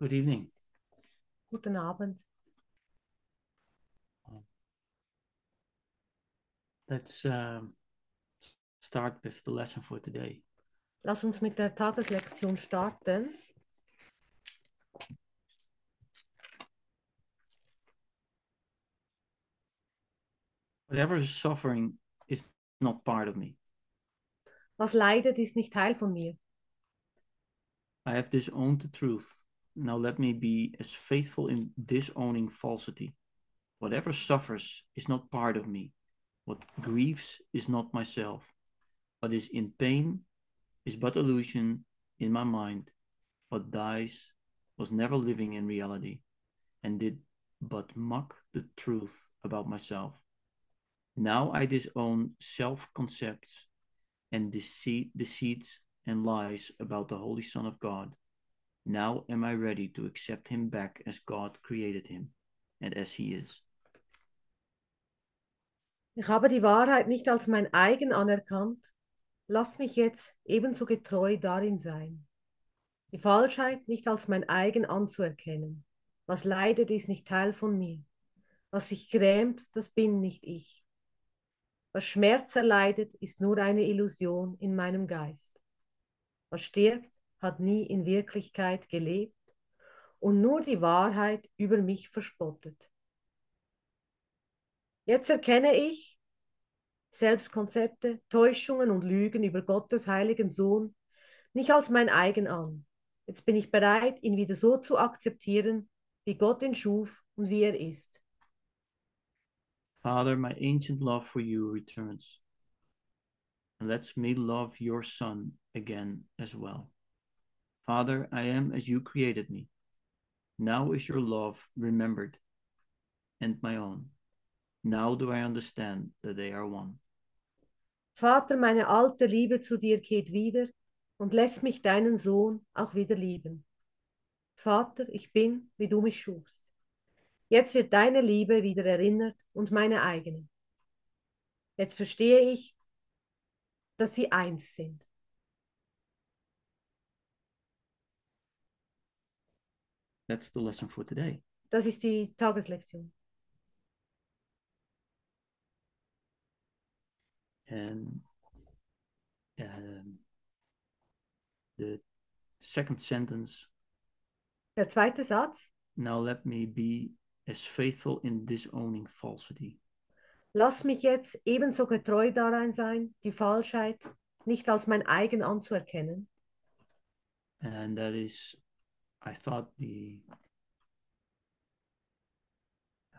Good evening. Guten Abend. Let's um, start with the lesson for today. Lass uns mit der Tageslektion starten. Whatever is suffering is not part of me. Was leidet, ist nicht Teil von mir. I have disowned the truth. Now let me be as faithful in disowning falsity. Whatever suffers is not part of me. What grieves is not myself. What is in pain is but illusion in my mind. What dies was never living in reality and did but mock the truth about myself. Now I disown self concepts and deceit, deceits and lies about the Holy Son of God. Now am I ready to accept him back as God created him and as he is. Ich habe die Wahrheit nicht als mein eigen anerkannt. Lass mich jetzt ebenso getreu darin sein. Die Falschheit nicht als mein eigen anzuerkennen. Was leidet, ist nicht Teil von mir. Was sich grämt, das bin nicht ich. Was Schmerz erleidet, ist nur eine Illusion in meinem Geist. Was stirbt, hat nie in Wirklichkeit gelebt und nur die Wahrheit über mich verspottet. Jetzt erkenne ich Selbstkonzepte, Täuschungen und Lügen über Gottes heiligen Sohn nicht als mein eigen an. Jetzt bin ich bereit, ihn wieder so zu akzeptieren, wie Gott ihn schuf und wie er ist. Father, my ancient love for you returns. And lets me love your Son again as well. Father, I am as you created me. Now is your love remembered and my own. Now do I understand that they are one. Vater, meine alte Liebe zu dir kehrt wieder und lässt mich deinen Sohn auch wieder lieben. Vater, ich bin, wie du mich schufst. Jetzt wird deine Liebe wieder erinnert und meine eigene. Jetzt verstehe ich, dass sie eins sind. That's the lesson for today. Das ist die Tageslektion. And um, the second sentence Der zweite Satz. now let me be as faithful in disowning falsity. Lass mich jetzt ebenso getreu darin sein, die Falschheit nicht als mein eigen anzuerkennen. And that is, I thought, the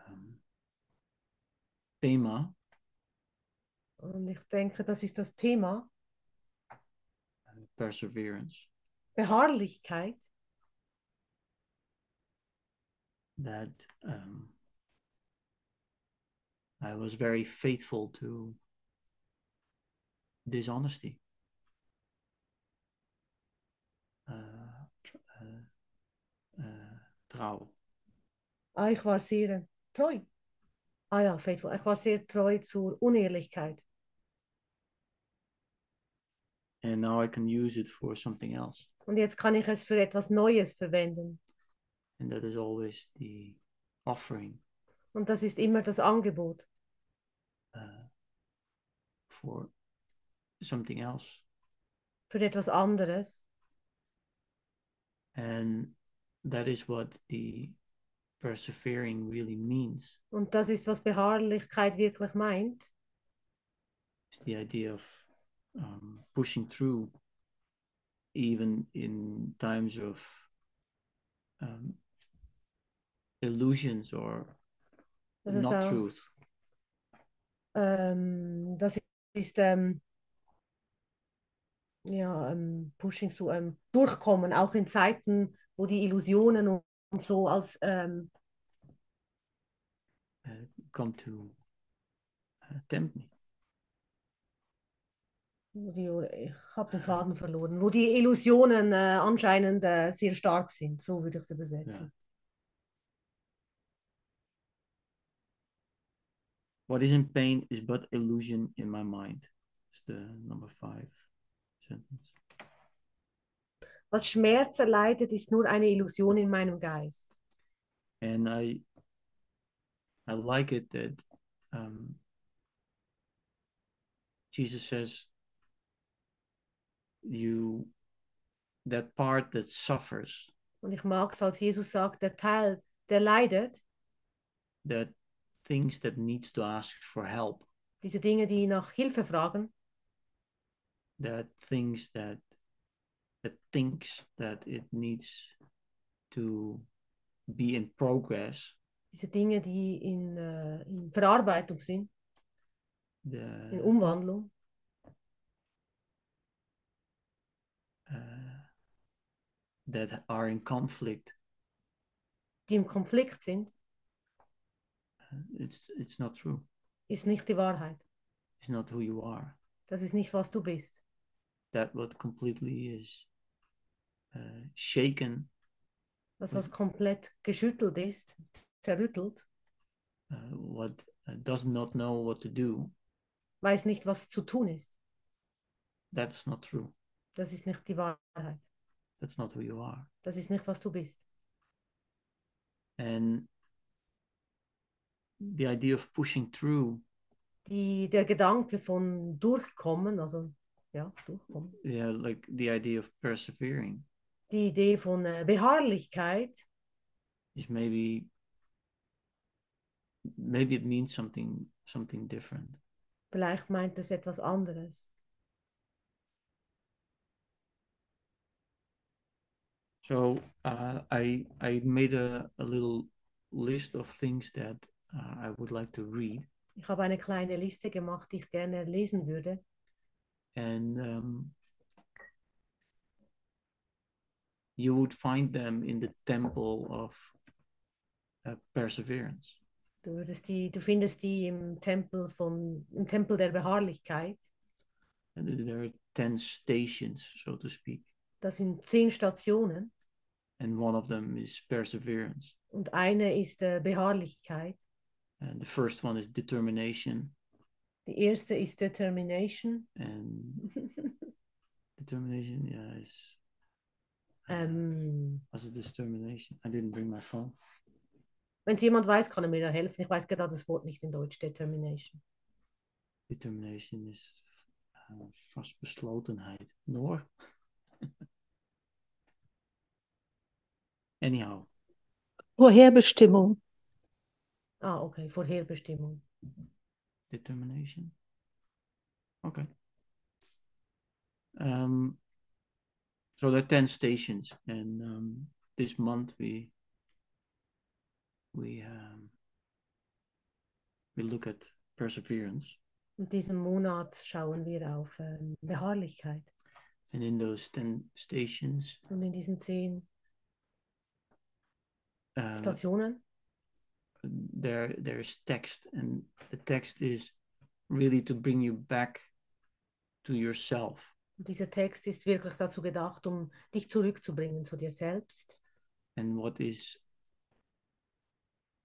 um, thema Und ich denke, das ist das Thema. Perseverance. Beharrlichkeit, that um, I was very faithful to dishonesty. Trouw. Ah, ich war sehr treu. Ah ja, faithful. Ich war sehr treu zur Unehrlichkeit. And now I can use it for something else. Und jetzt kann ich es für etwas Neues verwenden. And that is always the offering Und das ist immer das Angebot uh, for something else. für etwas anderes. And that is what the persevering really means. Und das ist, was Beharrlichkeit wirklich meint. It's the idea of um, pushing through, even in times of um, illusions or Das not auch, truth. ähm, das ist ähm, ja, ähm, pushing so ähm, durchkommen, auch in Zeiten, wo die Illusionen und, so als ähm, uh, come to uh, tempt me. ich habe den Faden verloren, wo die Illusionen äh, anscheinend äh, sehr stark sind, so würde ich es übersetzen. What is in pain is but illusion in my mind. Is the number five sentence. Was Schmerz erleidet, ist nur eine Illusion in meinem Geist. And I I like it that um, Jesus says you that part that suffers, Und ich mag es, als Jesus sagt, der Teil, der leidet, that things that needs to ask for help, diese Dinge, die nach Hilfe fragen, that things that that thinks that it needs to be in progress, diese Dinge, die in, äh, in Verarbeitung sind, in the Umwandlung, uh, that are in conflict. die im Konflikt sind, It's it's not true. ist nicht die Wahrheit. It's not who you are. Das ist nicht, was du bist. That what completely is uh, shaken, Das, was komplett geschüttelt ist, zerrüttelt, uh, what uh, does not know what to do. weiß nicht, was zu tun ist. That's not true. Das ist nicht die Wahrheit. That's not who you are. Das ist nicht, was du bist. And the idea of pushing through, Die, der Gedanke von durchkommen, also ja, durchkommen. yeah, like the idea of persevering Die Idee von äh, Beharrlichkeit, is maybe maybe it means something something different. vielleicht meint es etwas anderes. So uh, I I made a, a little list of things that uh, I would like to read, Ich habe eine kleine Liste gemacht, die ich gerne lesen würde. and um, you would find them in the temple of uh, perseverance. Du, würdest die, du findest die im Tempel, von, im Tempel der Beharrlichkeit. And there are ten stations, so to speak, Das sind zehn Stationen and one of them is perseverance. und eine ist äh, Beharrlichkeit. And the first one is determination, Die erste ist Determination. and determination, yeah, is Ähm, is determination? I didn't bring my phone. wenn es jemand weiß, kann er mir da helfen. Ich weiß gerade das Wort nicht in Deutsch, Determination. Determination is uh, vastbeslotenheid. Noor. Anyhow, Vorherbestimmung. Ah, okay, Vorherbestimmung. determination. Okay. Um, so there are ten stations, and um, this month we we um, we look at perseverance, In diesem Monat schauen wir auf ähm, Beharrlichkeit. and in those ten stations, Und in diesen zehn uh, Stationen? there there's text and the text is really to bring you back to yourself Und dieser Text ist wirklich dazu gedacht, um dich zurückzubringen zu dir selbst. and what is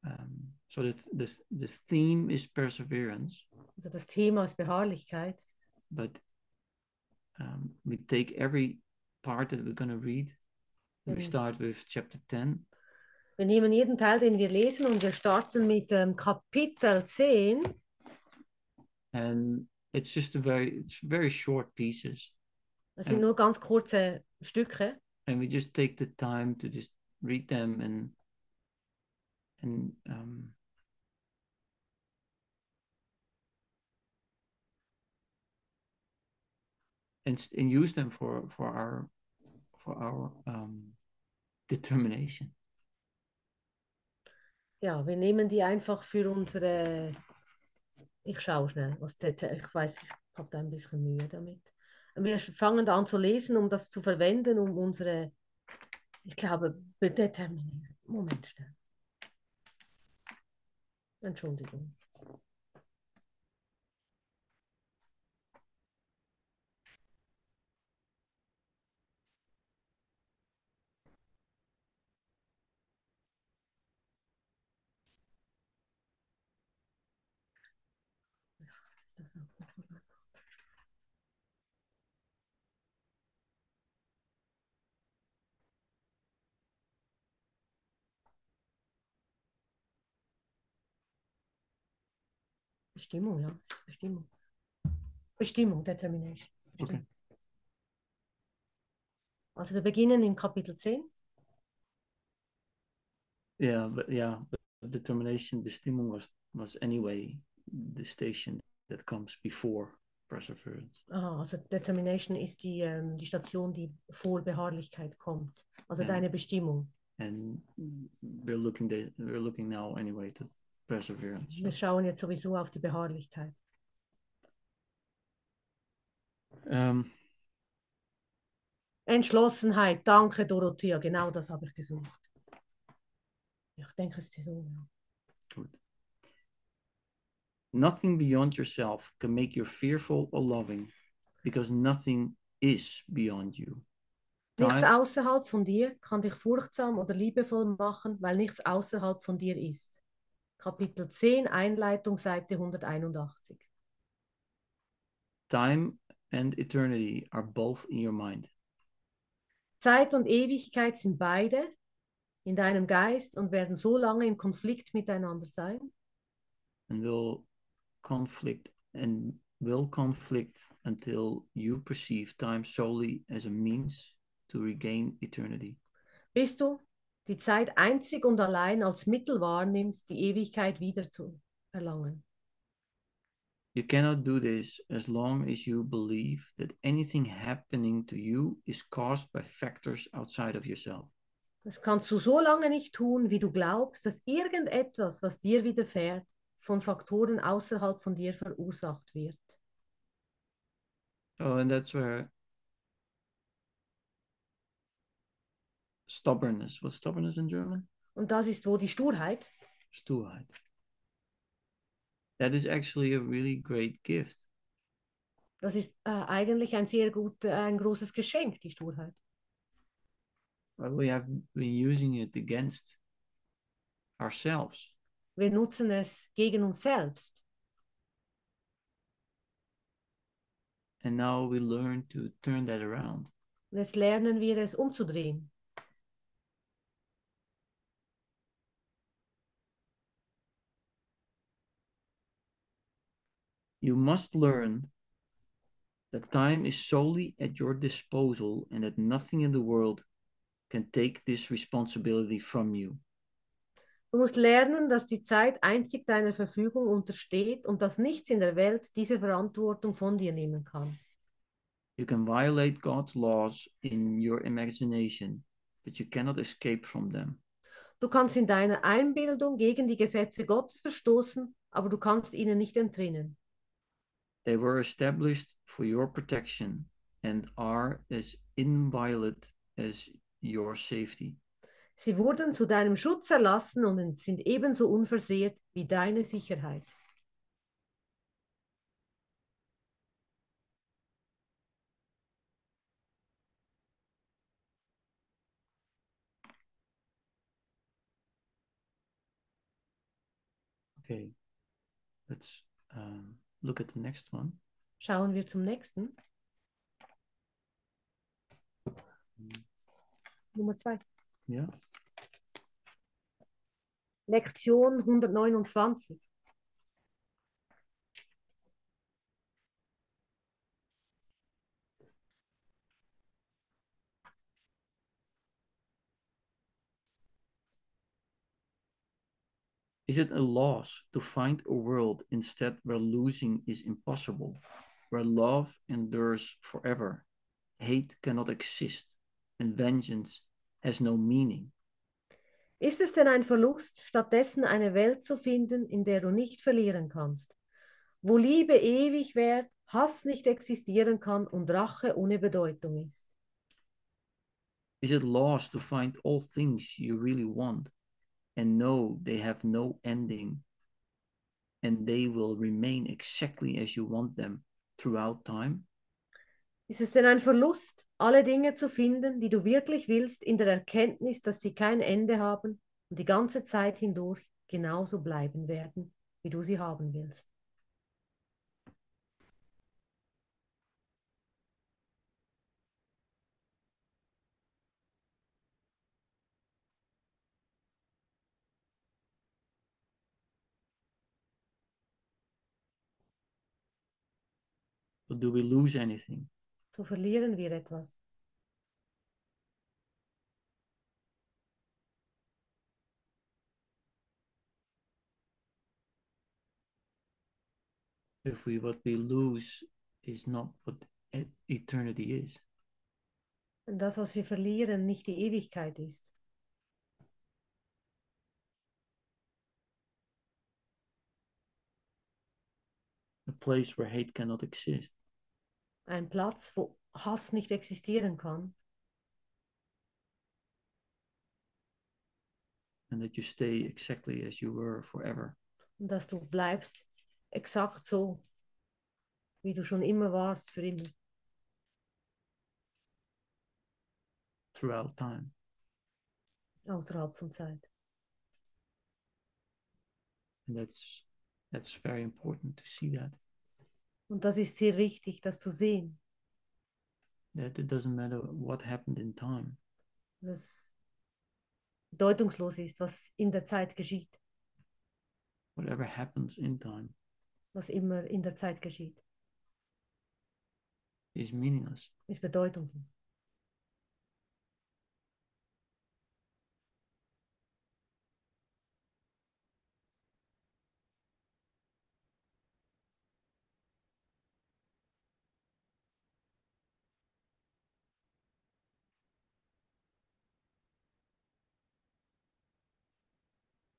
um, so the, the the theme is perseverance Also das Thema ist Beharrlichkeit. but um, we take every part that we're going to read we Mhm. start with chapter 10 Wir nehmen jeden Teil, den wir lesen, und wir starten mit ähm, Kapitel 10. and it's just a very it's very short pieces Das sind Ähm. nur ganz kurze Stücke. and we just take the time to just read them and and um, and and use them for for our for our um, determination. Ja, wir nehmen die einfach für unsere. Ich schaue schnell, was ich weiß, ich habe da ein bisschen Mühe damit. Wir fangen an zu lesen, um das zu verwenden, um unsere, ich glaube, determinieren. Moment schnell. Entschuldigung. Bestimmung, ja. Bestimmung. Bestimmung, Determination. Bestimmung. Okay. Also wir beginnen in Kapitel 10. Yeah, but yeah, but determination, Bestimmung was was anyway the station that comes before perseverance. Aha, also Determination ist die, ähm, die Station, die vor Beharrlichkeit kommt. Also Ja. deine Bestimmung. And we're looking the, we're looking now anyway to perseverance. Wir schauen jetzt sowieso auf die Beharrlichkeit. Um, Entschlossenheit, danke Dorothea, genau das habe ich gesucht. Ich denke, es ist so. Good. Nothing beyond yourself can make you fearful or loving, because nothing is beyond you. Nichts außerhalb von dir kann dich furchtsam oder liebevoll machen, weil nichts außerhalb von dir ist. Kapitel 10, Einleitung, Seite 181. Time and eternity are both in your mind. Zeit und Ewigkeit sind beide in deinem Geist und werden so lange in Konflikt miteinander sein, and will conflict and will conflict until you perceive time solely as a means to regain eternity. bis du die Zeit einzig und allein als Mittel wahrnimmst, die Ewigkeit wieder zu erlangen. You cannot do this as long as you believe that anything happening to you is caused by factors outside of yourself. Das kannst du so lange nicht tun, wie du glaubst, dass irgendetwas, was dir widerfährt, von Faktoren außerhalb von dir verursacht wird. Oh, and that's where stubbornness. What's stubbornness in German? Und das ist wo die Sturheit. Sturheit. That is actually a really great gift. Das ist äh, eigentlich ein sehr gut, äh, ein großes Geschenk, die Sturheit. But we have been using it against ourselves. Wir nutzen es gegen uns selbst. And now we learn to turn that around. Und jetzt lernen wir es umzudrehen. You must learn that time is solely at your disposal and that nothing in the world can take this responsibility from you. Du musst lernen, dass die Zeit einzig deiner Verfügung untersteht und dass nichts in der Welt diese Verantwortung von dir nehmen kann. You can violate God's laws in your imagination, but you cannot escape from them. Du kannst in deiner Einbildung gegen die Gesetze Gottes verstoßen, aber du kannst ihnen nicht entrinnen. They were established for your protection and are as inviolate as your safety. Sie wurden zu deinem Schutz erlassen und sind ebenso unversehrt wie deine Sicherheit. Okay, let's look at the next one. Schauen wir zum nächsten. Nummer zwei. Yeah. Lektion 129. Is it a loss to find a world instead where losing is impossible, where love endures forever, hate cannot exist, and vengeance has no meaning? Ist es denn ein Verlust, stattdessen eine Welt zu finden, in der du nicht verlieren kannst, wo Liebe ewig währt, Hass nicht existieren kann und Rache ohne Bedeutung ist? Is it loss to find all things you really want and know they have no ending and they will remain exactly as you want them throughout time? Ist es denn ein Verlust, alle Dinge zu finden, die du wirklich willst, in der Erkenntnis, dass sie kein Ende haben und die ganze Zeit hindurch genauso bleiben werden, wie du sie haben willst? But do we lose anything? So verlieren wir etwas. If we what we lose is not what eternity is. Wenn das, was wir verlieren, nicht die Ewigkeit ist. A place where hate cannot exist. Ein Platz, wo Hass nicht existieren kann. And that you stay exactly as you were forever. Und dass du bleibst exakt so, wie du schon immer warst, für immer. throughout time. Außerhalb von Zeit. And that's that's very important to see that. Und das ist sehr wichtig, das zu sehen. That it doesn't matter what happened in time. Dass es bedeutungslos ist, was in der Zeit geschieht. Whatever happens in time Was immer in der Zeit geschieht, is meaningless. ist bedeutungslos.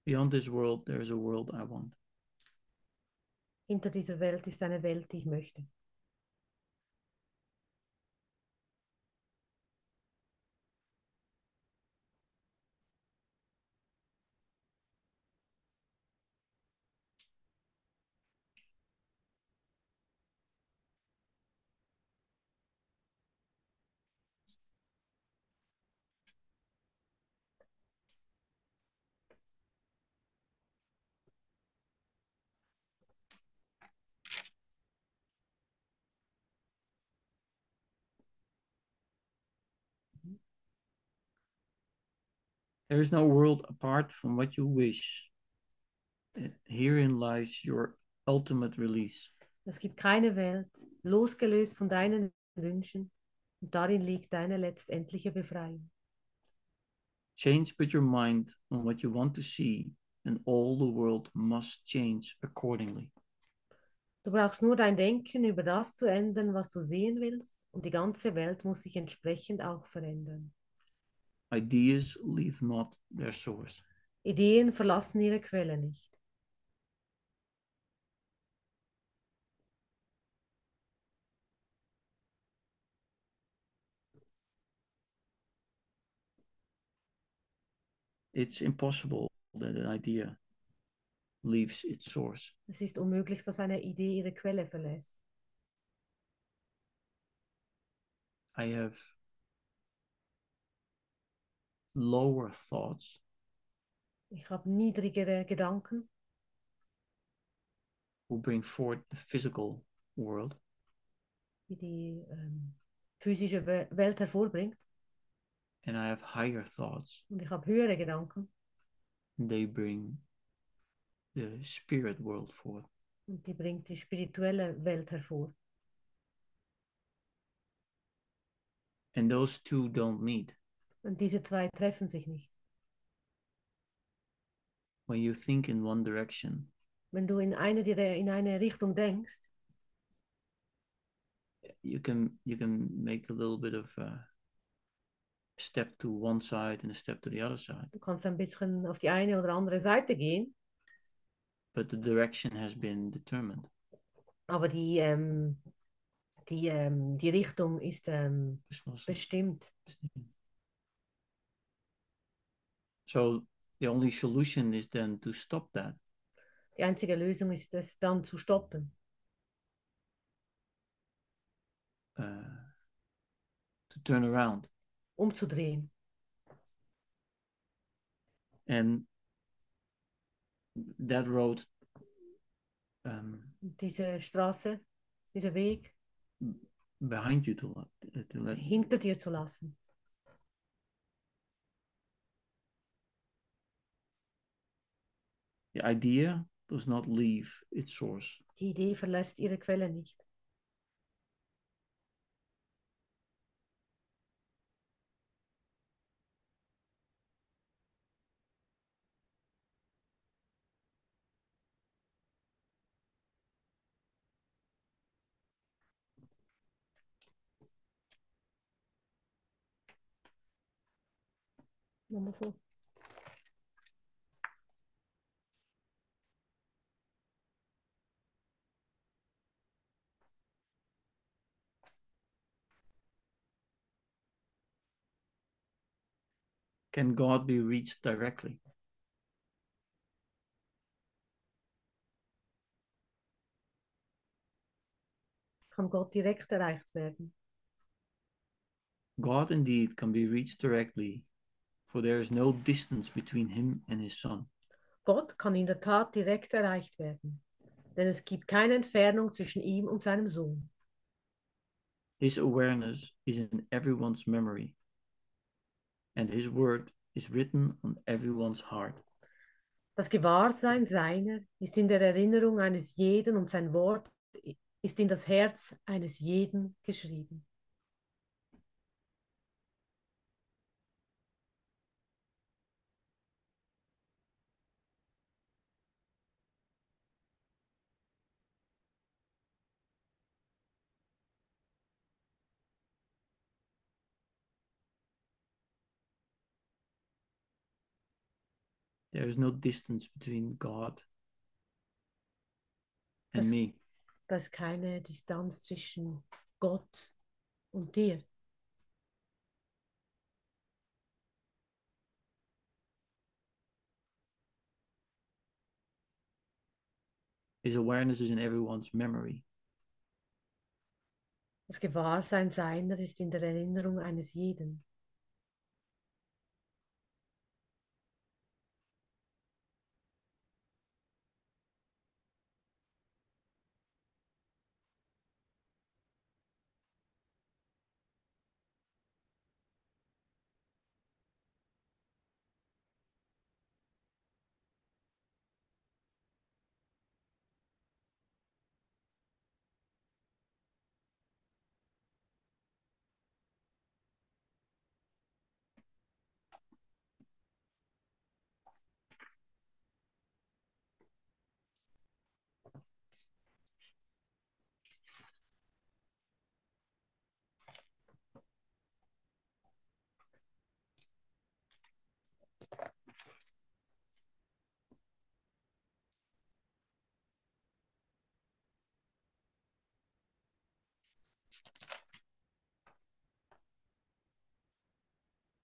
Beyond this world, there is a world I want. Hinter dieser Welt ist eine Welt, die ich möchte. There is no world apart from what you wish. Herein lies your ultimate release. Es gibt keine Welt, losgelöst von deinen Wünschen. Und darin liegt deine letztendliche Befreiung. Change but your mind on what you want to see, and all the world must change accordingly. Du brauchst nur dein Denken über das zu ändern, was du sehen willst. Und die ganze Welt muss sich entsprechend auch verändern. Ideas leave not their source. Ideen verlassen ihre Quelle nicht. It's impossible that an idea leaves its source. Es ist unmöglich, dass eine Idee ihre Quelle verlässt. I have lower thoughts Ich habe niedrigere Gedanken, who bring forth the physical world, die die ähm, physische Welt hervorbringt. and I have higher thoughts. Und ich habe höhere Gedanken. They bring the spirit world forth. Und die bringt die spirituelle Welt hervor. And those two don't meet. Und diese zwei treffen sich nicht. When you think in one direction, Wenn du in eine, in eine Richtung denkst, you can you can make a little bit of a step to one side and a step to the other side, du kannst ein bisschen auf die eine oder andere Seite gehen, but the direction has been determined. aber die, ähm, die, ähm, die Richtung ist ähm, bestimmt. So the only solution is then to stop that. Die einzige Lösung ist es dann zu stoppen, uh, to turn around umzudrehen. and that road um, Diese Straße, dieser Weg behind you to, let- to let hinter dir zu lassen. The idea does not leave its source. Die Idee verlässt ihre Quelle nicht. Wonderful. Can God be reached directly? Kann Gott direkt erreicht werden? God indeed can be reached directly, for there is no distance between him and his Son. Gott kann in der Tat direkt erreicht werden, denn es gibt keine Entfernung zwischen ihm und seinem Sohn. His awareness is in everyone's memory, and his word is written on everyone's heart. Das Gewahrsein seiner ist in der Erinnerung eines jeden und sein Wort ist in das Herz eines jeden geschrieben. There is no distance between God and Das- me. Da ist keine Distanz zwischen Gott und dir. His awareness is in everyone's memory. Das Gewahrsein seiner ist in der Erinnerung eines jeden.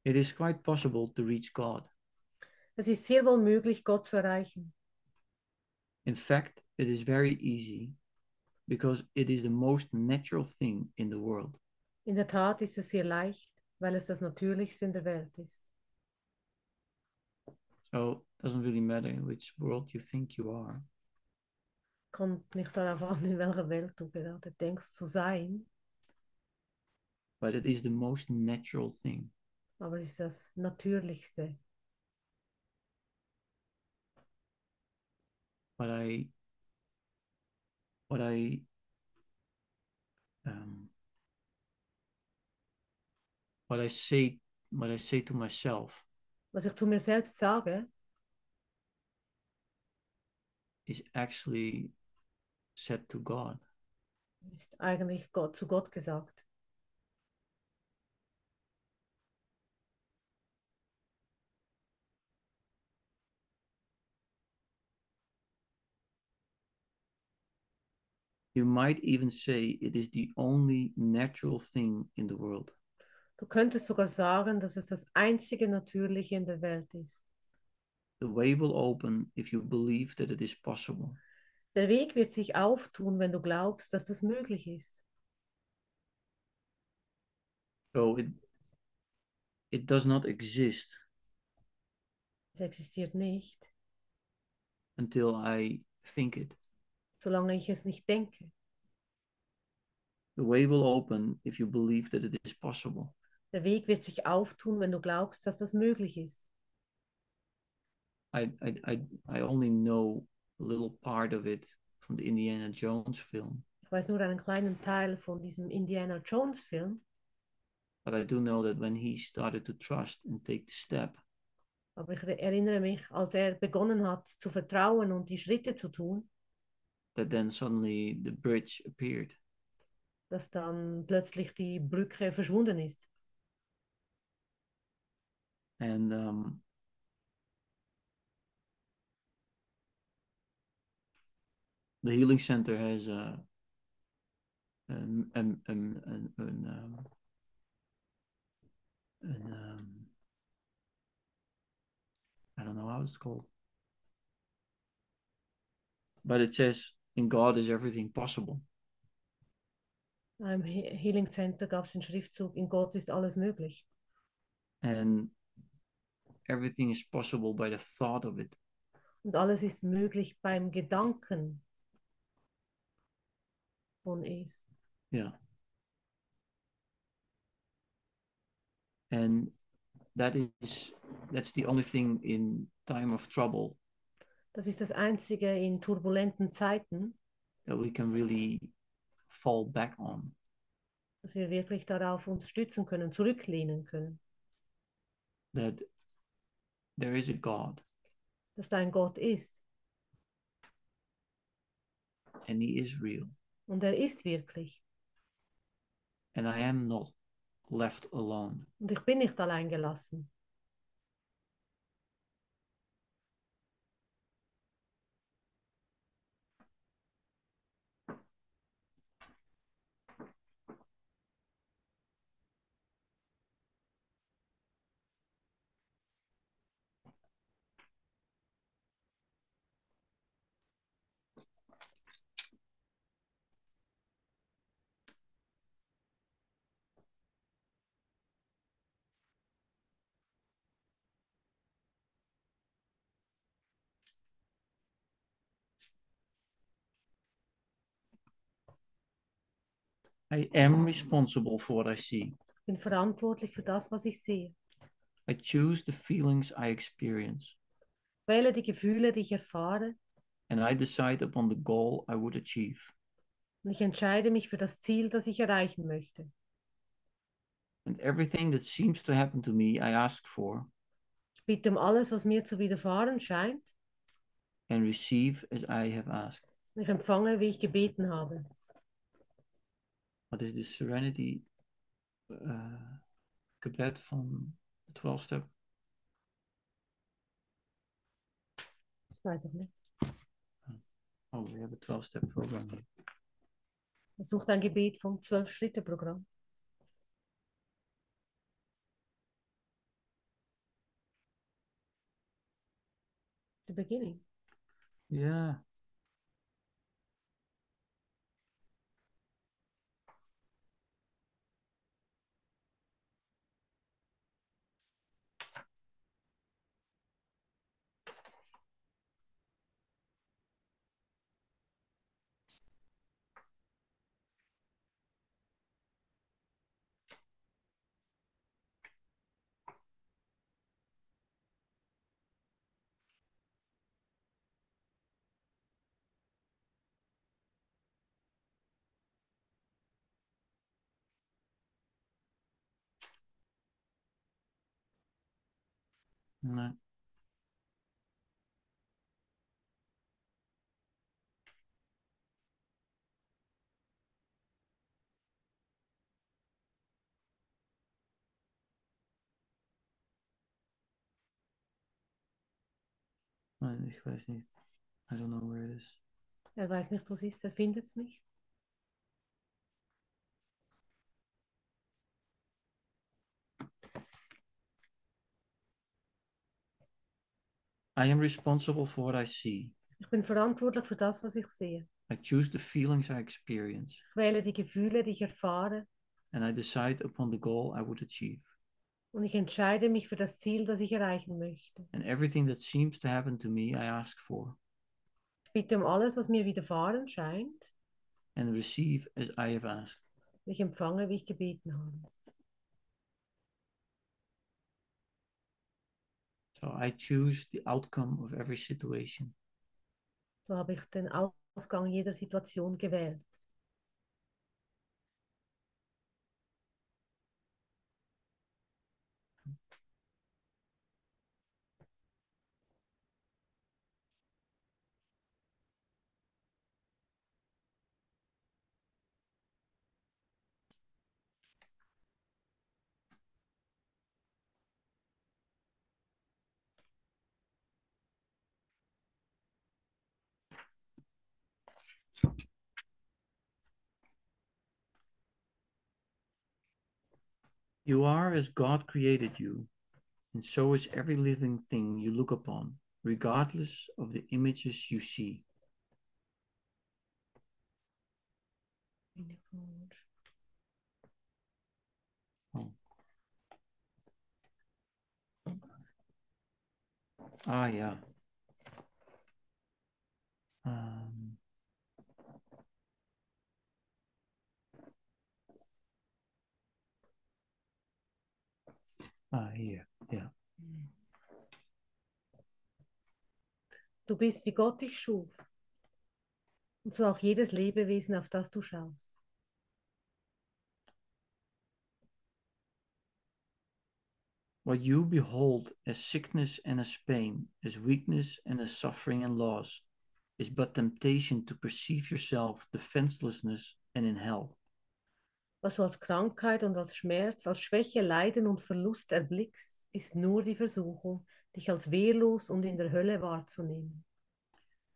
It is quite possible to reach God. Es ist sehr wohl möglich, Gott zu erreichen. In fact, it is very easy because it is the most natural thing in the world. In der Tat ist es sehr leicht, weil es das Natürlichste in der Welt ist. So it doesn't really matter in which world you think you are. Kommt nicht darauf an, in welcher Welt du gerade denkst zu sein, but it is the most natural thing. aber es ist das Natürlichste. What I, what I, um, what I say, what I say to myself Was ich zu mir selbst sage, is actually said to God. ist eigentlich Gott, zu Gott gesagt. You might even say it is the only natural thing in the world. Du könntest sogar sagen, dass es das einzige Natürliche in der Welt ist. The way will open if you believe that it is possible. Der Weg wird sich auftun, wenn du glaubst, dass das möglich ist. So it, it does not exist Es existiert nicht, until I think it. Solange ich es nicht denke. The way will open if you believe that it is possible. Der Weg wird sich auftun, wenn du glaubst, dass das möglich ist. I, I, I, I only know a little part of it from the Indiana Jones film, Ich weiß nur einen kleinen Teil von diesem Indiana Jones Film, but I do know that when he started to trust and take the step, aber ich erinnere mich, als er begonnen hat zu vertrauen und die Schritte zu tun, that then suddenly the bridge appeared. dass dann plötzlich die Brücke verschwunden ist. And um, the healing center has a an an an, an, an, um, an um, I don't know how it's called, but it says in God is everything possible. Im He- Healing Center gab es den Schriftzug, in Gott ist alles möglich. and everything is possible by the thought of it. Und alles ist möglich beim Gedanken von es. Yeah. And that is that's the only thing in time of trouble Das ist das Einzige in turbulenten Zeiten, that we can really fall back on. dass wir wirklich darauf uns stützen können, zurücklehnen können, That there is a God dass da ein Gott ist. and He is real, Und er ist wirklich. and I am not left alone. Und ich bin nicht allein gelassen. I am responsible for what I see. Ich bin verantwortlich für das, was ich sehe. I choose the feelings I experience, Wähle die Gefühle, die ich erfahre, and I decide upon the goal I would achieve. und ich entscheide mich für das Ziel, das ich erreichen möchte. And everything that seems to happen to me, I ask for Ich bitte um alles, was mir zu widerfahren scheint, and receive as I have asked. ich empfange, wie ich gebeten habe. Wat is de Serenity uh, gebed van de 12-step? Das weiß ich nicht. Oh, we have a 12-step program here. Er sucht ein Gebet vom Zwölf-Schritte-Programm. The beginning. Yeah. Nee. Nee, ich weiß nicht. I don't know where it is. Er weiß nicht, wo es ist, er findet es nicht. I am responsible for what I see. Ich bin verantwortlich für das, was ich sehe. I choose the feelings I experience, Ich wähle die Gefühle, die ich erfahre, and I decide upon the goal I would achieve. und ich entscheide mich für das Ziel, das ich erreichen möchte. And everything that seems to happen to me, I ask for Ich bitte um alles, was mir widerfahren scheint. and receive as I have asked. Ich empfange, wie ich gebeten habe. So I choose the outcome of every situation. So habe ich den Ausgang jeder Situation gewählt. You are as God created you, and so is every living thing you look upon, regardless of the images you see. Ah, ja. Ähm. Ah, hier, ja. Du bist wie Gott dich schuf. Und so auch jedes Lebewesen, auf das du schaust. What you behold as sickness and as pain, as weakness and as suffering and loss, is but temptation to perceive yourself defenselessness and in hell. Was du als Krankheit und als Schmerz, als Schwäche, Leiden und Verlust erblickst, ist nur die Versuchung, dich als wehrlos und in der Hölle wahrzunehmen.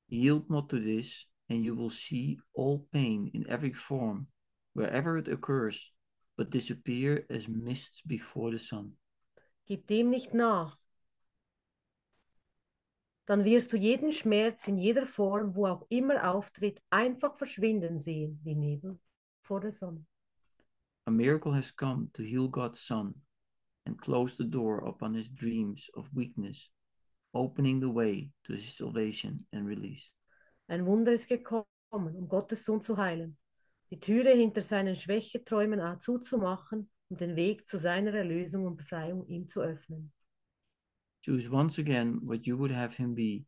Yield not to this, and you will see all pain in every form, wherever it occurs, but disappear as mists before the sun. Gib dem nicht nach. Dann wirst du jeden Schmerz in jeder Form, wo auch immer auftritt, einfach verschwinden sehen, wie Nebel vor der Sonne. A miracle has come to heal God's Son and close the door upon his dreams of weakness, opening the way to his salvation and release. Ein Wunder ist gekommen, um Gottes Sohn zu heilen, die Türe hinter seinen Schwächeträumen zuzumachen und den Weg zu seiner Erlösung und Befreiung ihm zu öffnen. Choose once again what you would have him be,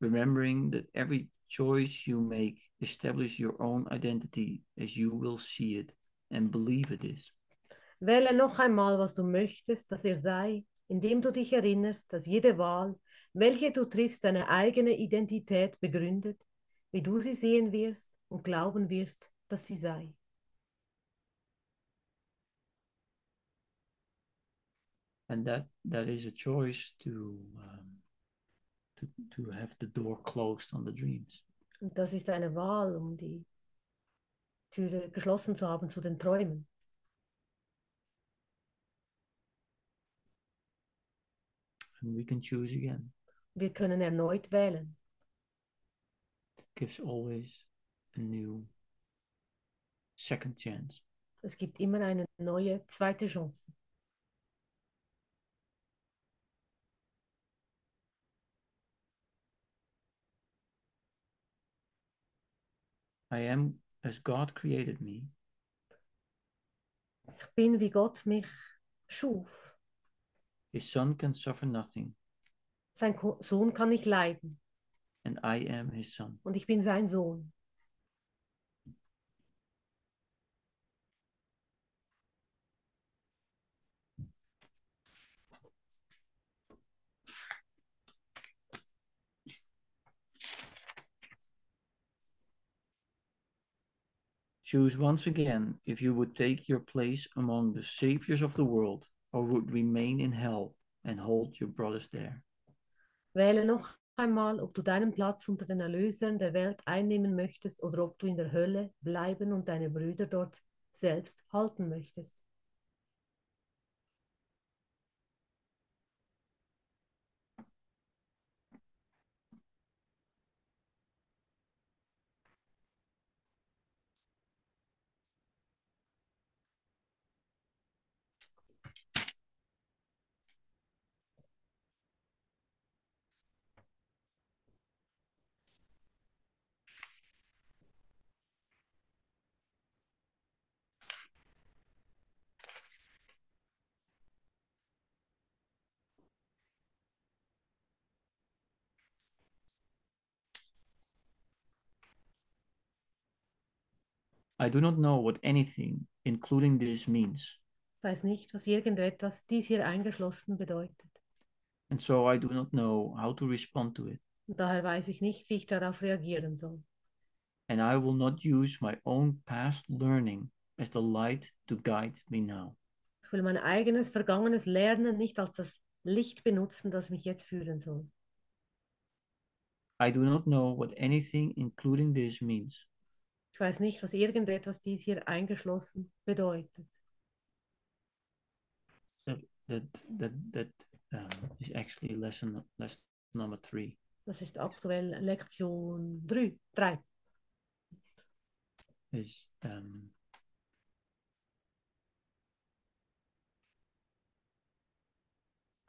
remembering that every choice you make establish your own identity as you will see it and believe it is. Wähle noch einmal, was du möchtest, dass er sei, indem du dich erinnerst, dass jede Wahl, welche du triffst, deine eigene Identität begründet, wie du sie sehen wirst und glauben wirst, dass sie sei. And that that is a choice to um, to to have the door closed on the dreams. Und das ist eine Wahl, um die Türe geschlossen zu haben zu den Träumen. And we can choose again. Wir können erneut wählen. gives always a new second chance. Es gibt immer eine neue zweite Chance. I am as God created me, Ich bin, wie Gott mich schuf. his son can suffer nothing, Sein Sohn kann nicht leiden and I am his son. und ich bin sein Sohn. Choose once again if you would take your place among the saviors of the world or would remain in hell and hold your brothers there. Wähle noch einmal, ob du deinen Platz unter den Erlösern der Welt einnehmen möchtest oder ob du in der Hölle bleiben und deine Brüder dort selbst halten möchtest. I do not know what anything, including this, means, Ich weiß nicht, was irgendetwas dies hier eingeschlossen bedeutet. and so I do not know how to respond to it. Und daher weiß ich nicht, wie ich darauf reagieren soll. And I will not use my own past learning as the light to guide me now. Ich will mein eigenes vergangenes Lernen nicht als das Licht benutzen, das mich jetzt führen soll. I do not know what anything, including this, means, Ich weiß nicht, was irgendetwas dies hier eingeschlossen bedeutet. That that that, that um, is actually lesson lesson number three. Das ist aktuell Lektion 3. 3. Is um,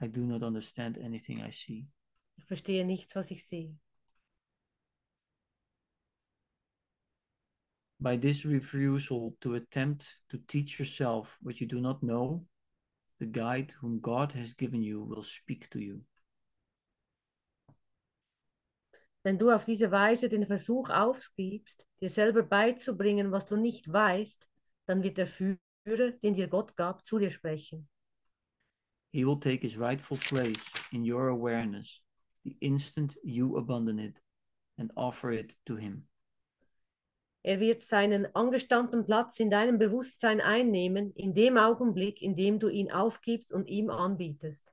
I do not understand anything I see. Ich verstehe nichts, was ich sehe. By this refusal to attempt to teach yourself what you do not know, the guide whom God has given you will speak to you. Wenn du auf diese Weise den Versuch aufgibst, dir selber beizubringen, was du nicht weißt, dann wird der Führer, den dir Gott gab, zu dir sprechen. He will take his rightful place in your awareness the instant you abandon it and offer it to him. Er wird seinen angestammten Platz in deinem Bewusstsein einnehmen, in dem Augenblick, in dem du ihn aufgibst und ihm anbietest.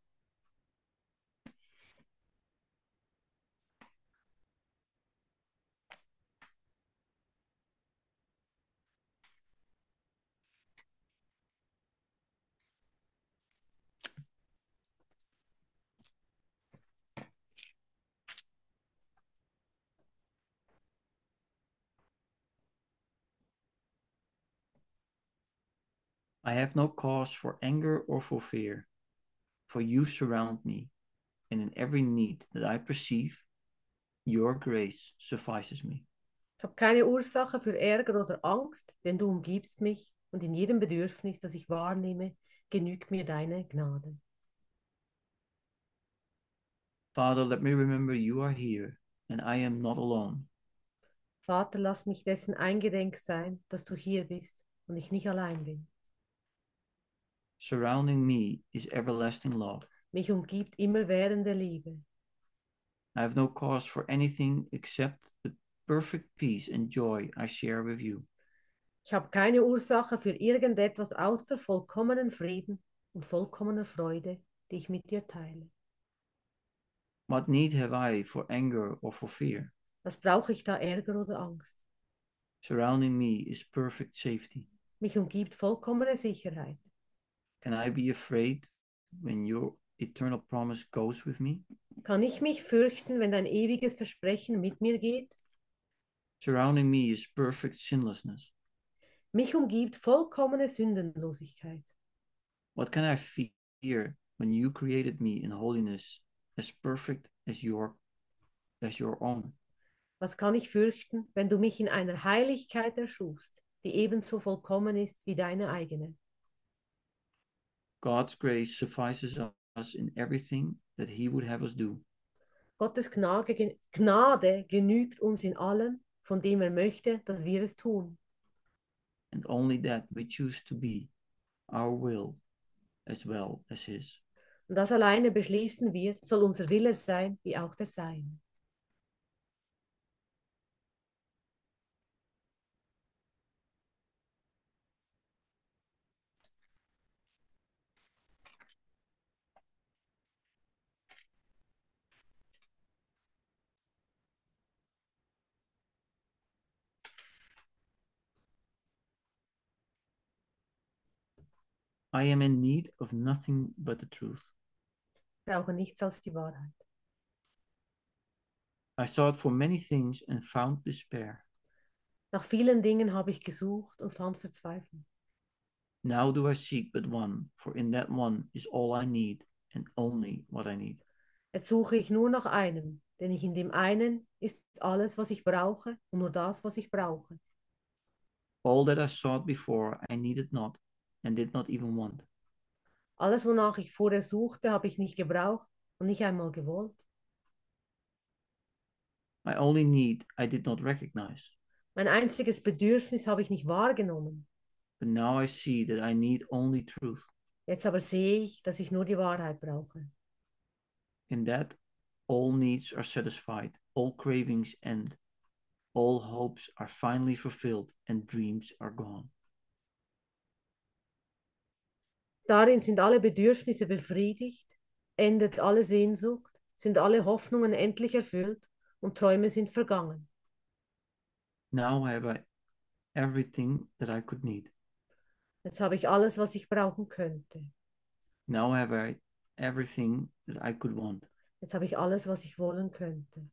I have no cause for anger or for fear, for you surround me, and in every need that I perceive, your grace suffices me. Ich habe keine Ursache für Ärger oder Angst, denn du umgibst mich und in jedem Bedürfnis, das ich wahrnehme, genügt mir deine Gnade. Father, let me remember you are here, and I am not alone. Vater, lass mich dessen eingedenk sein, dass du hier bist und ich nicht allein bin. Surrounding me is everlasting love. Mich umgibt immerwährende Liebe. I have no cause for anything except the perfect peace and joy I share with you. Ich habe keine Ursache für irgendetwas außer vollkommenen Frieden und vollkommener Freude, die ich mit dir teile. What need have I for anger or for fear? Was brauche ich da Ärger oder Angst? Surrounding me is perfect safety. Mich umgibt vollkommene Sicherheit. Can I be afraid when your eternal promise goes with me? Kann ich mich fürchten, wenn dein ewiges Versprechen mit mir geht? Surrounding me is perfect sinlessness. Mich umgibt vollkommene Sündenlosigkeit. What can I fear when you created me in holiness as perfect as your as your own? Was kann ich fürchten, wenn du mich in einer Heiligkeit erschufst, die ebenso vollkommen ist wie deine eigene? God's grace suffices us in everything that he would have us do. Gottes Gnade, Gnade genügt uns in allem, von dem er möchte, dass wir es tun. And only that we choose to be our will as well as his. Und das alleine beschließen wir, soll unser Wille sein, wie auch der sein. I am in need of nothing but the truth. Brauche nichts als die Wahrheit. I sought for many things and found despair. Nach vielen Dingen habe ich gesucht und fand Verzweiflung. Now do I seek but one, for in that one is all I need and only what I need. Jetzt suche ich nur nach einem, denn ich in dem einen ist alles, was ich brauche und nur das, was ich brauche. All that I sought before I needed not and did not even want. Alles, wonach ich vorher suchte, habe ich nicht gebraucht und nicht einmal gewollt. My only need I did not recognize. Mein einziges Bedürfnis habe ich nicht wahrgenommen. But now I see that I need only truth. Jetzt aber sehe ich, dass ich nur die Wahrheit brauche. In that, all needs are satisfied, all cravings end, all hopes are finally fulfilled, and dreams are gone. Darin sind alle Bedürfnisse befriedigt, endet alle Sehnsucht, sind alle Hoffnungen endlich erfüllt und Träume sind vergangen. Now have I everything that I could need. Jetzt habe ich alles, was ich brauchen könnte. Now have I everything that I could want. Jetzt habe ich alles, was ich wollen könnte.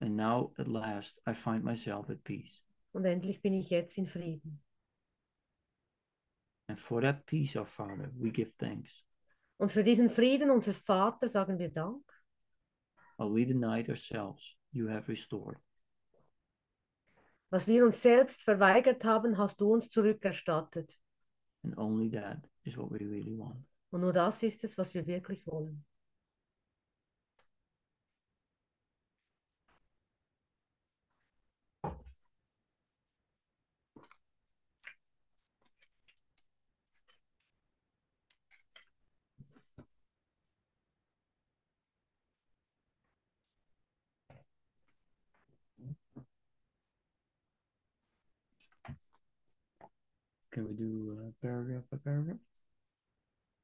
And now at last I find myself at peace. Und endlich bin ich jetzt in Frieden. And for that peace, our Father, we give thanks. Und für diesen Frieden, unser Vater, sagen wir Dank. While we denied ourselves, you have restored. Was wir uns selbst verweigert haben, hast du uns zurückerstattet. And only that is what we really want. Und nur das ist es, was wir wirklich wollen. Can we do uh, paragraph by paragraph?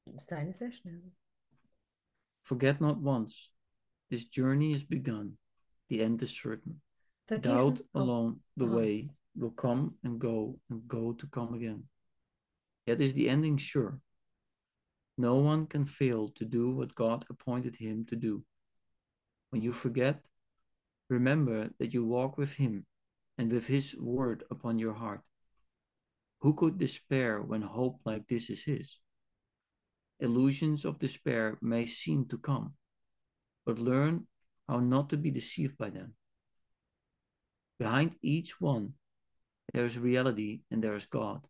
Das ist eine sehr schnell. Forget not once, this journey is begun, the end is certain. Vergiss Doubt oh, alone the aha. way will come and go and go to come again. Yet is the ending sure. No one can fail to do what God appointed him to do. When you forget, remember that you walk with him and with his word upon your heart. Who could despair when hope like this is his? Illusions of despair may seem to come, but learn how not to be deceived by them. Behind each one, there is reality and there is God.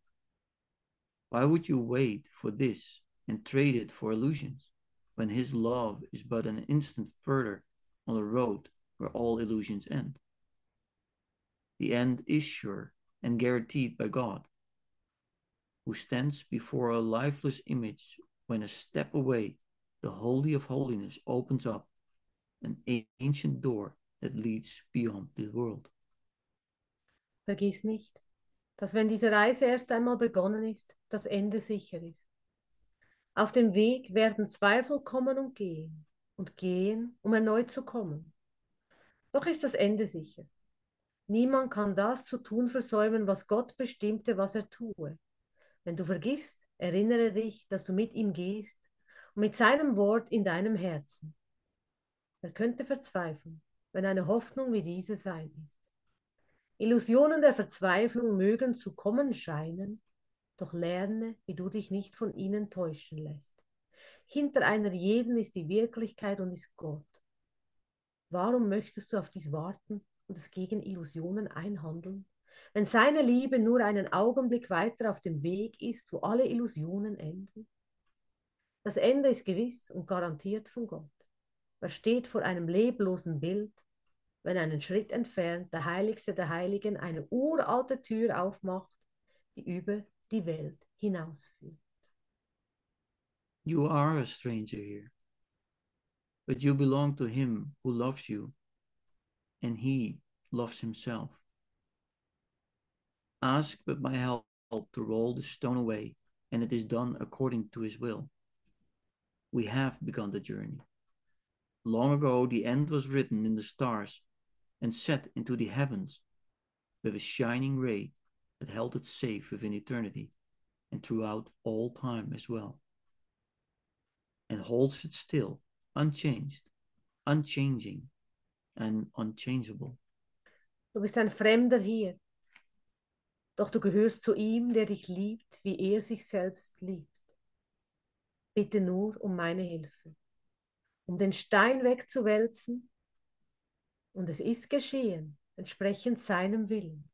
Why would you wait for this and trade it for illusions when His love is but an instant further on the road where all illusions end? The end is sure and guaranteed by God, who stands before a lifeless image when a step away, the Holy of Holiness opens up an ancient door that leads beyond this world. Vergiss nicht, dass wenn diese Reise erst einmal begonnen ist, das Ende sicher ist. Auf dem Weg werden Zweifel kommen und gehen und gehen, um erneut zu kommen. Doch ist das Ende sicher. Niemand kann das zu tun versäumen, was Gott bestimmte, was er tue. Wenn du vergisst, erinnere dich, dass du mit ihm gehst und mit seinem Wort in deinem Herzen. Wer könnte verzweifeln, wenn eine Hoffnung wie diese sein ist? Illusionen der Verzweiflung mögen zu kommen scheinen, doch lerne, wie du dich nicht von ihnen täuschen lässt. Hinter einer jeden ist die Wirklichkeit und ist Gott. Warum möchtest du auf dies warten und es gegen Illusionen einhandeln, wenn seine Liebe nur einen Augenblick weiter auf dem Weg ist, wo alle Illusionen enden? Das Ende ist gewiss und garantiert von Gott. Er steht vor einem leblosen Bild, wenn einen Schritt entfernt der Heiligste der Heiligen eine uralte Tür aufmacht, die über die Welt hinausführt. You are a stranger here, but you belong to him who loves you, and he loves himself. Ask but my help to roll the stone away, and it is done according to his will. We have begun the journey. Long ago, the end was written in the stars and set into the heavens with a shining ray that held it safe within eternity and throughout all time as well, and holds it still, unchanged, unchanging, and unchangeable. Bist ein Fremder hier, doch du gehörst zu ihm, der dich liebt, wie er sich selbst liebt. Bitte nur um meine Hilfe, um den Stein wegzuwälzen, und es ist geschehen, entsprechend seinem Willen.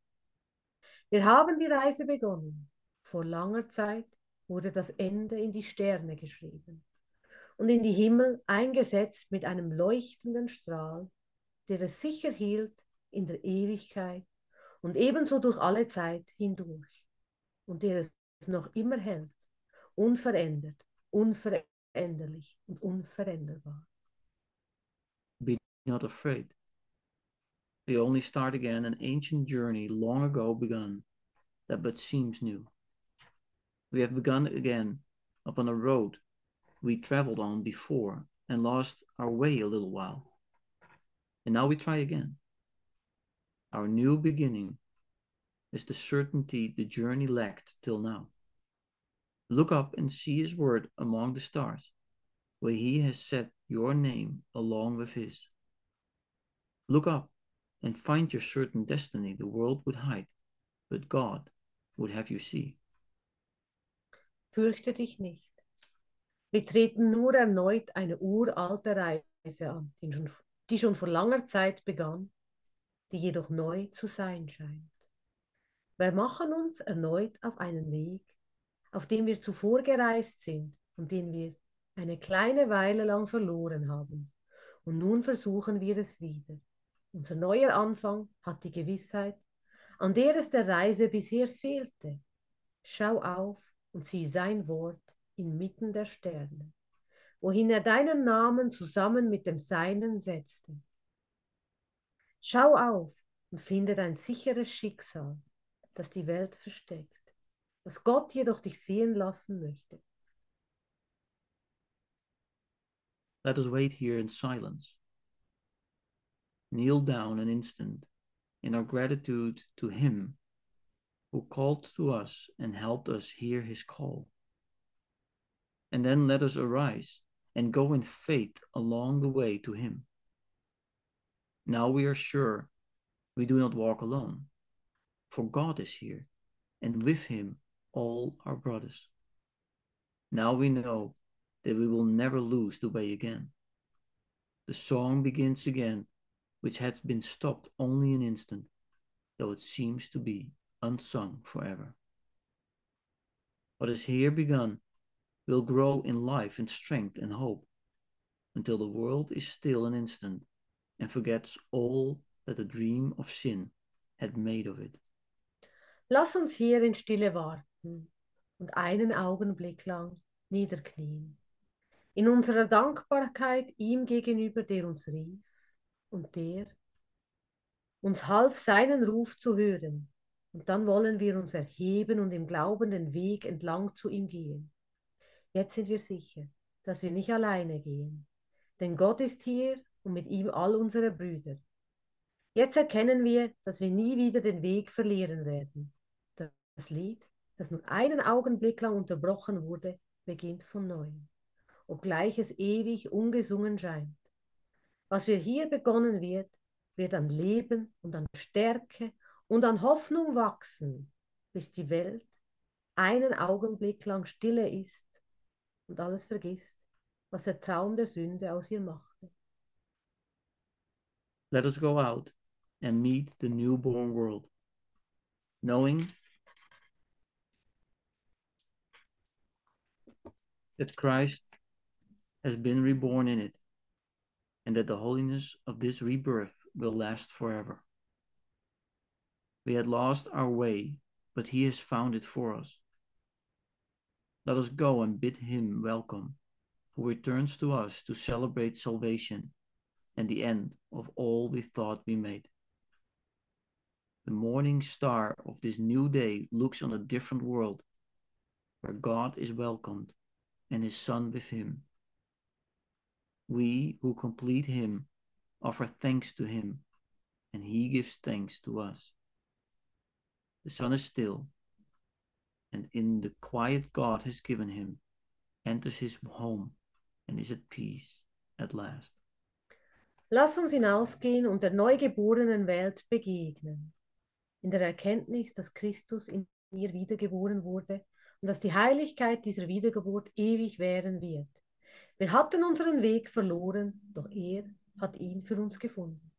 Wir haben die Reise begonnen. Vor langer Zeit wurde das Ende in die Sterne geschrieben und in die Himmel eingesetzt mit einem leuchtenden Strahl, der es sicher hielt in der Ewigkeit und ebenso durch alle Zeit hindurch und der es noch immer hält, unverändert, unveränderlich und unveränderbar. Be not afraid. We only start again an ancient journey long ago begun that but seems new. We have begun again upon a road we traveled on before and lost our way a little while. And now we try again. Our new beginning is the certainty the journey lacked till now. Look up and see his word among the stars, where he has set your name along with his. Look up and find your certain destiny the world would hide, but God would have you see. Fürchte dich nicht. Wir treten nur erneut eine uralte Reise an, die schon, vor langer Zeit begann, die jedoch neu zu sein scheint. Wir machen uns erneut auf einen Weg, auf dem wir zuvor gereist sind und den wir eine kleine Weile lang verloren haben. Und nun versuchen wir es wieder. Unser neuer Anfang hat die Gewissheit, an der es der Reise bisher fehlte. Schau auf und sieh sein Wort inmitten der Sterne, wohin er deinen Namen zusammen mit dem Seinen setzte. Schau auf und finde dein sicheres Schicksal, das die Welt versteckt, das Gott jedoch dich sehen lassen möchte. Let us wait here in silence. Kneel down an instant in our gratitude to Him who called to us and helped us hear His call. And then let us arise and go in faith along the way to Him. Now we are sure we do not walk alone, for God is here, and with Him all our brothers. Now we know that we will never lose the way again. The song begins again, which had been stopped only an instant, though it seems to be unsung forever. What is here begun will grow in life and strength and hope until the world is still an instant and forgets all that the dream of sin had made of it. Lass uns hier in Stille warten und einen Augenblick lang niederknien. In unserer Dankbarkeit ihm gegenüber, der uns rief und der uns half, seinen Ruf zu hören. Und dann wollen wir uns erheben und im Glauben den Weg entlang zu ihm gehen. Jetzt sind wir sicher, dass wir nicht alleine gehen, denn Gott ist hier und mit ihm all unsere Brüder. Jetzt erkennen wir, dass wir nie wieder den Weg verlieren werden. Das Lied, das nur einen Augenblick lang unterbrochen wurde, beginnt von neuem, obgleich es ewig ungesungen scheint. Was wir hier begonnen wird, wird an Leben und an Stärke und an Hoffnung wachsen, bis die Welt einen Augenblick lang stille ist und alles vergisst, was der Traum der Sünde aus ihr machte. Let us go out and meet the newborn world, knowing that Christ has been reborn in it, and that the holiness of this rebirth will last forever. We had lost our way, but He has found it for us. Let us go and bid Him welcome, who returns to us to celebrate salvation and the end of all we thought we made. The morning star of this new day looks on a different world where God is welcomed and his Son with him. We who complete him offer thanks to him, and he gives thanks to us. The sun is still, and in the quiet God has given him, enters his home and is at peace at last. Lass uns hinausgehen und der neugeborenen Welt begegnen, in der Erkenntnis, dass Christus in ihr wiedergeboren wurde und dass die Heiligkeit dieser Wiedergeburt ewig währen wird. Wir hatten unseren Weg verloren, doch er hat ihn für uns gefunden.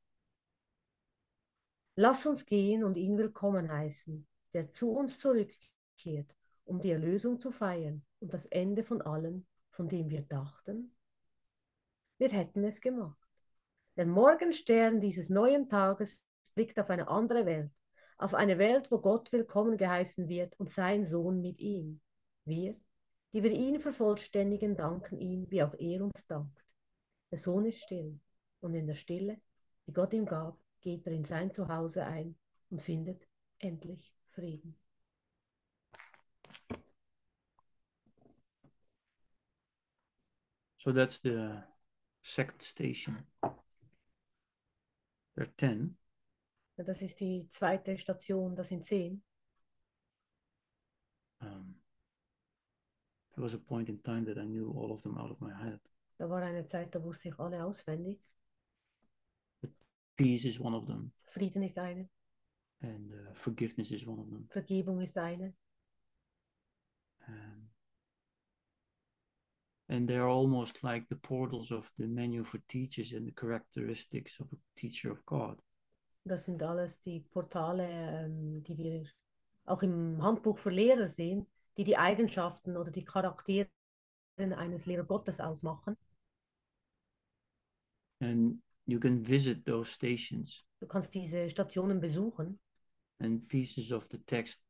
Lass uns gehen und ihn willkommen heißen, der zu uns zurückkehrt, um die Erlösung zu feiern und das Ende von allem, von dem wir dachten, wir hätten es gemacht. Der Morgenstern dieses neuen Tages blickt auf eine andere Welt, auf eine Welt, wo Gott willkommen geheißen wird und sein Sohn mit ihm. Wir, die wir ihn vervollständigen, danken ihm, wie auch er uns dankt. Der Sohn ist still und in der Stille, die Gott ihm gab, geht er in sein Zuhause ein und findet endlich Frieden. So that's the second station. There are 10. Das ist die zweite Station, das sind zehn. Um, there was a point in time that I knew all of them out of my head. Da war eine Zeit, da wusste ich alle auswendig. Peace is one of them, Frieden ist eine, and uh, forgiveness is one of them. Vergebung ist eine. Um, and they're almost like the portals of the manual for teachers and the characteristics of a teacher of God. Das sind alles die Portale, ähm, die wir auch im Handbuch für Lehrer sehen, die die Eigenschaften oder die Charaktere eines Lehrer Gottes ausmachen. And you can visit those stations Du kannst diese Stationen besuchen and pieces of the text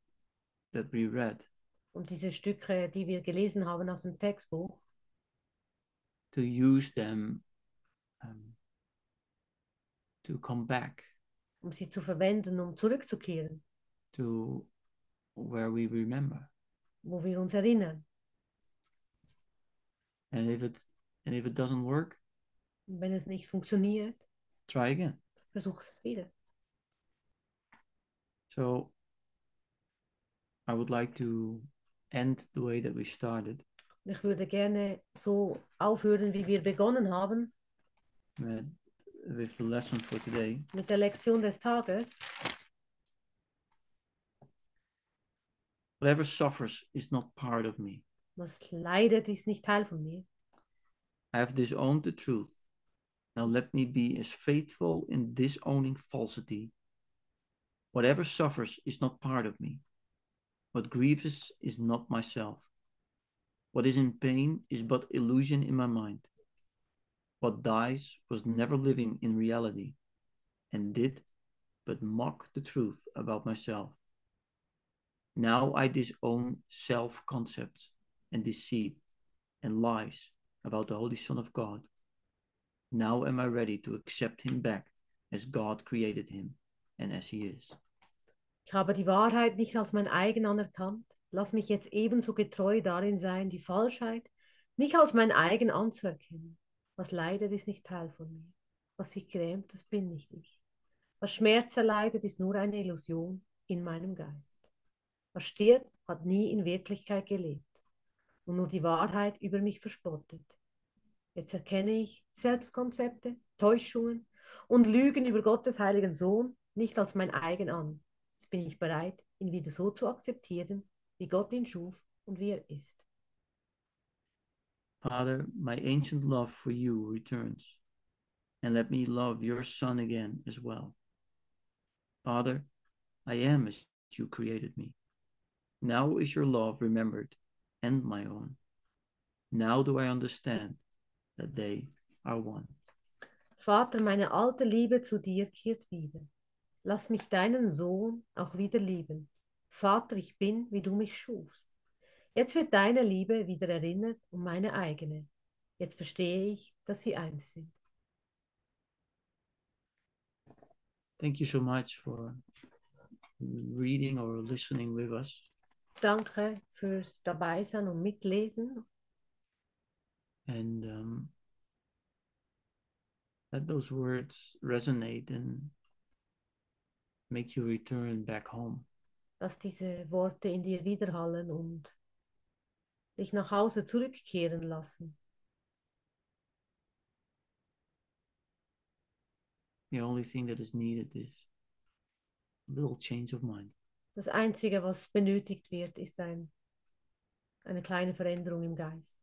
that we read und diese Stücke, die wir gelesen haben aus dem Textbuch, to use them um, to come back um sie zu verwenden, um zurückzukehren, to where we remember. wo wir uns erinnern. And if it and if it doesn't work, wenn es nicht funktioniert, try again. versuch es wieder. So I would like to end the way that we started Ich würde gerne so aufhören, wie wir begonnen haben, with, with the lesson for today. mit der Lektion des Tages. Whatever suffers is not part of me. Was leidet, ist nicht Teil von mir. I have disowned the truth. Now let me be as faithful in disowning falsity. Whatever suffers is not part of me. What grieves is not myself. What is in pain is but illusion in my mind. What dies was never living in reality and did but mock the truth about myself. Now I disown self concepts and deceit and lies about the Holy Son of God. Now am I ready to accept him back as God created him and as he is. Ich habe die Wahrheit nicht als mein eigen anerkannt. Lass mich jetzt ebenso getreu darin sein, die Falschheit nicht als mein eigen anzuerkennen. Was leidet, ist nicht Teil von mir. Was sich grämt, das bin nicht ich. Was Schmerz erleidet, ist nur eine Illusion in meinem Geist. Was stirbt, hat nie in Wirklichkeit gelebt und nur die Wahrheit über mich verspottet. Jetzt erkenne ich Selbstkonzepte, Täuschungen und Lügen über Gottes heiligen Sohn nicht als mein eigen an. Jetzt bin ich bereit, ihn wieder so zu akzeptieren, wie Gott ihn schuf und wie er ist. Father, my ancient love for you returns, and let me love your Son again as well. Father, I am as you created me. Now is your love remembered and my own. Now do I understand that they are one. Vater, meine alte Liebe zu dir kehrt wieder. Lass mich deinen Sohn auch wieder lieben. Vater, ich bin, wie du mich schufst. Jetzt wird deine Liebe wieder erinnert und meine eigene. Jetzt verstehe ich, dass sie eins sind. Thank you so much for reading or listening with us. Danke fürs Dabeisein und Mitlesen And um, let those words resonate and make you return back home. Dass diese Worte in dir widerhallen und dich nach Hause zurückkehren lassen. The only thing that is needed is a little change of mind. Das Einzige, was benötigt wird, ist ein, eine kleine Veränderung im Geist.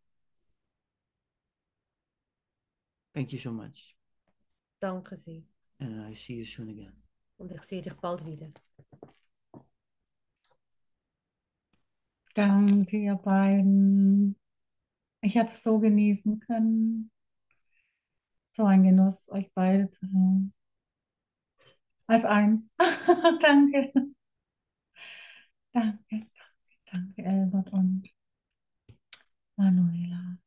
Thank you so much. Danke sehr. And I see you soon again. Und ich sehe dich bald wieder. Danke, ihr beiden. Ich habe es so genießen können. So ein Genuss, euch beide zu hören. Als eins. danke. Danke, danke, danke, Elbert und Manuela.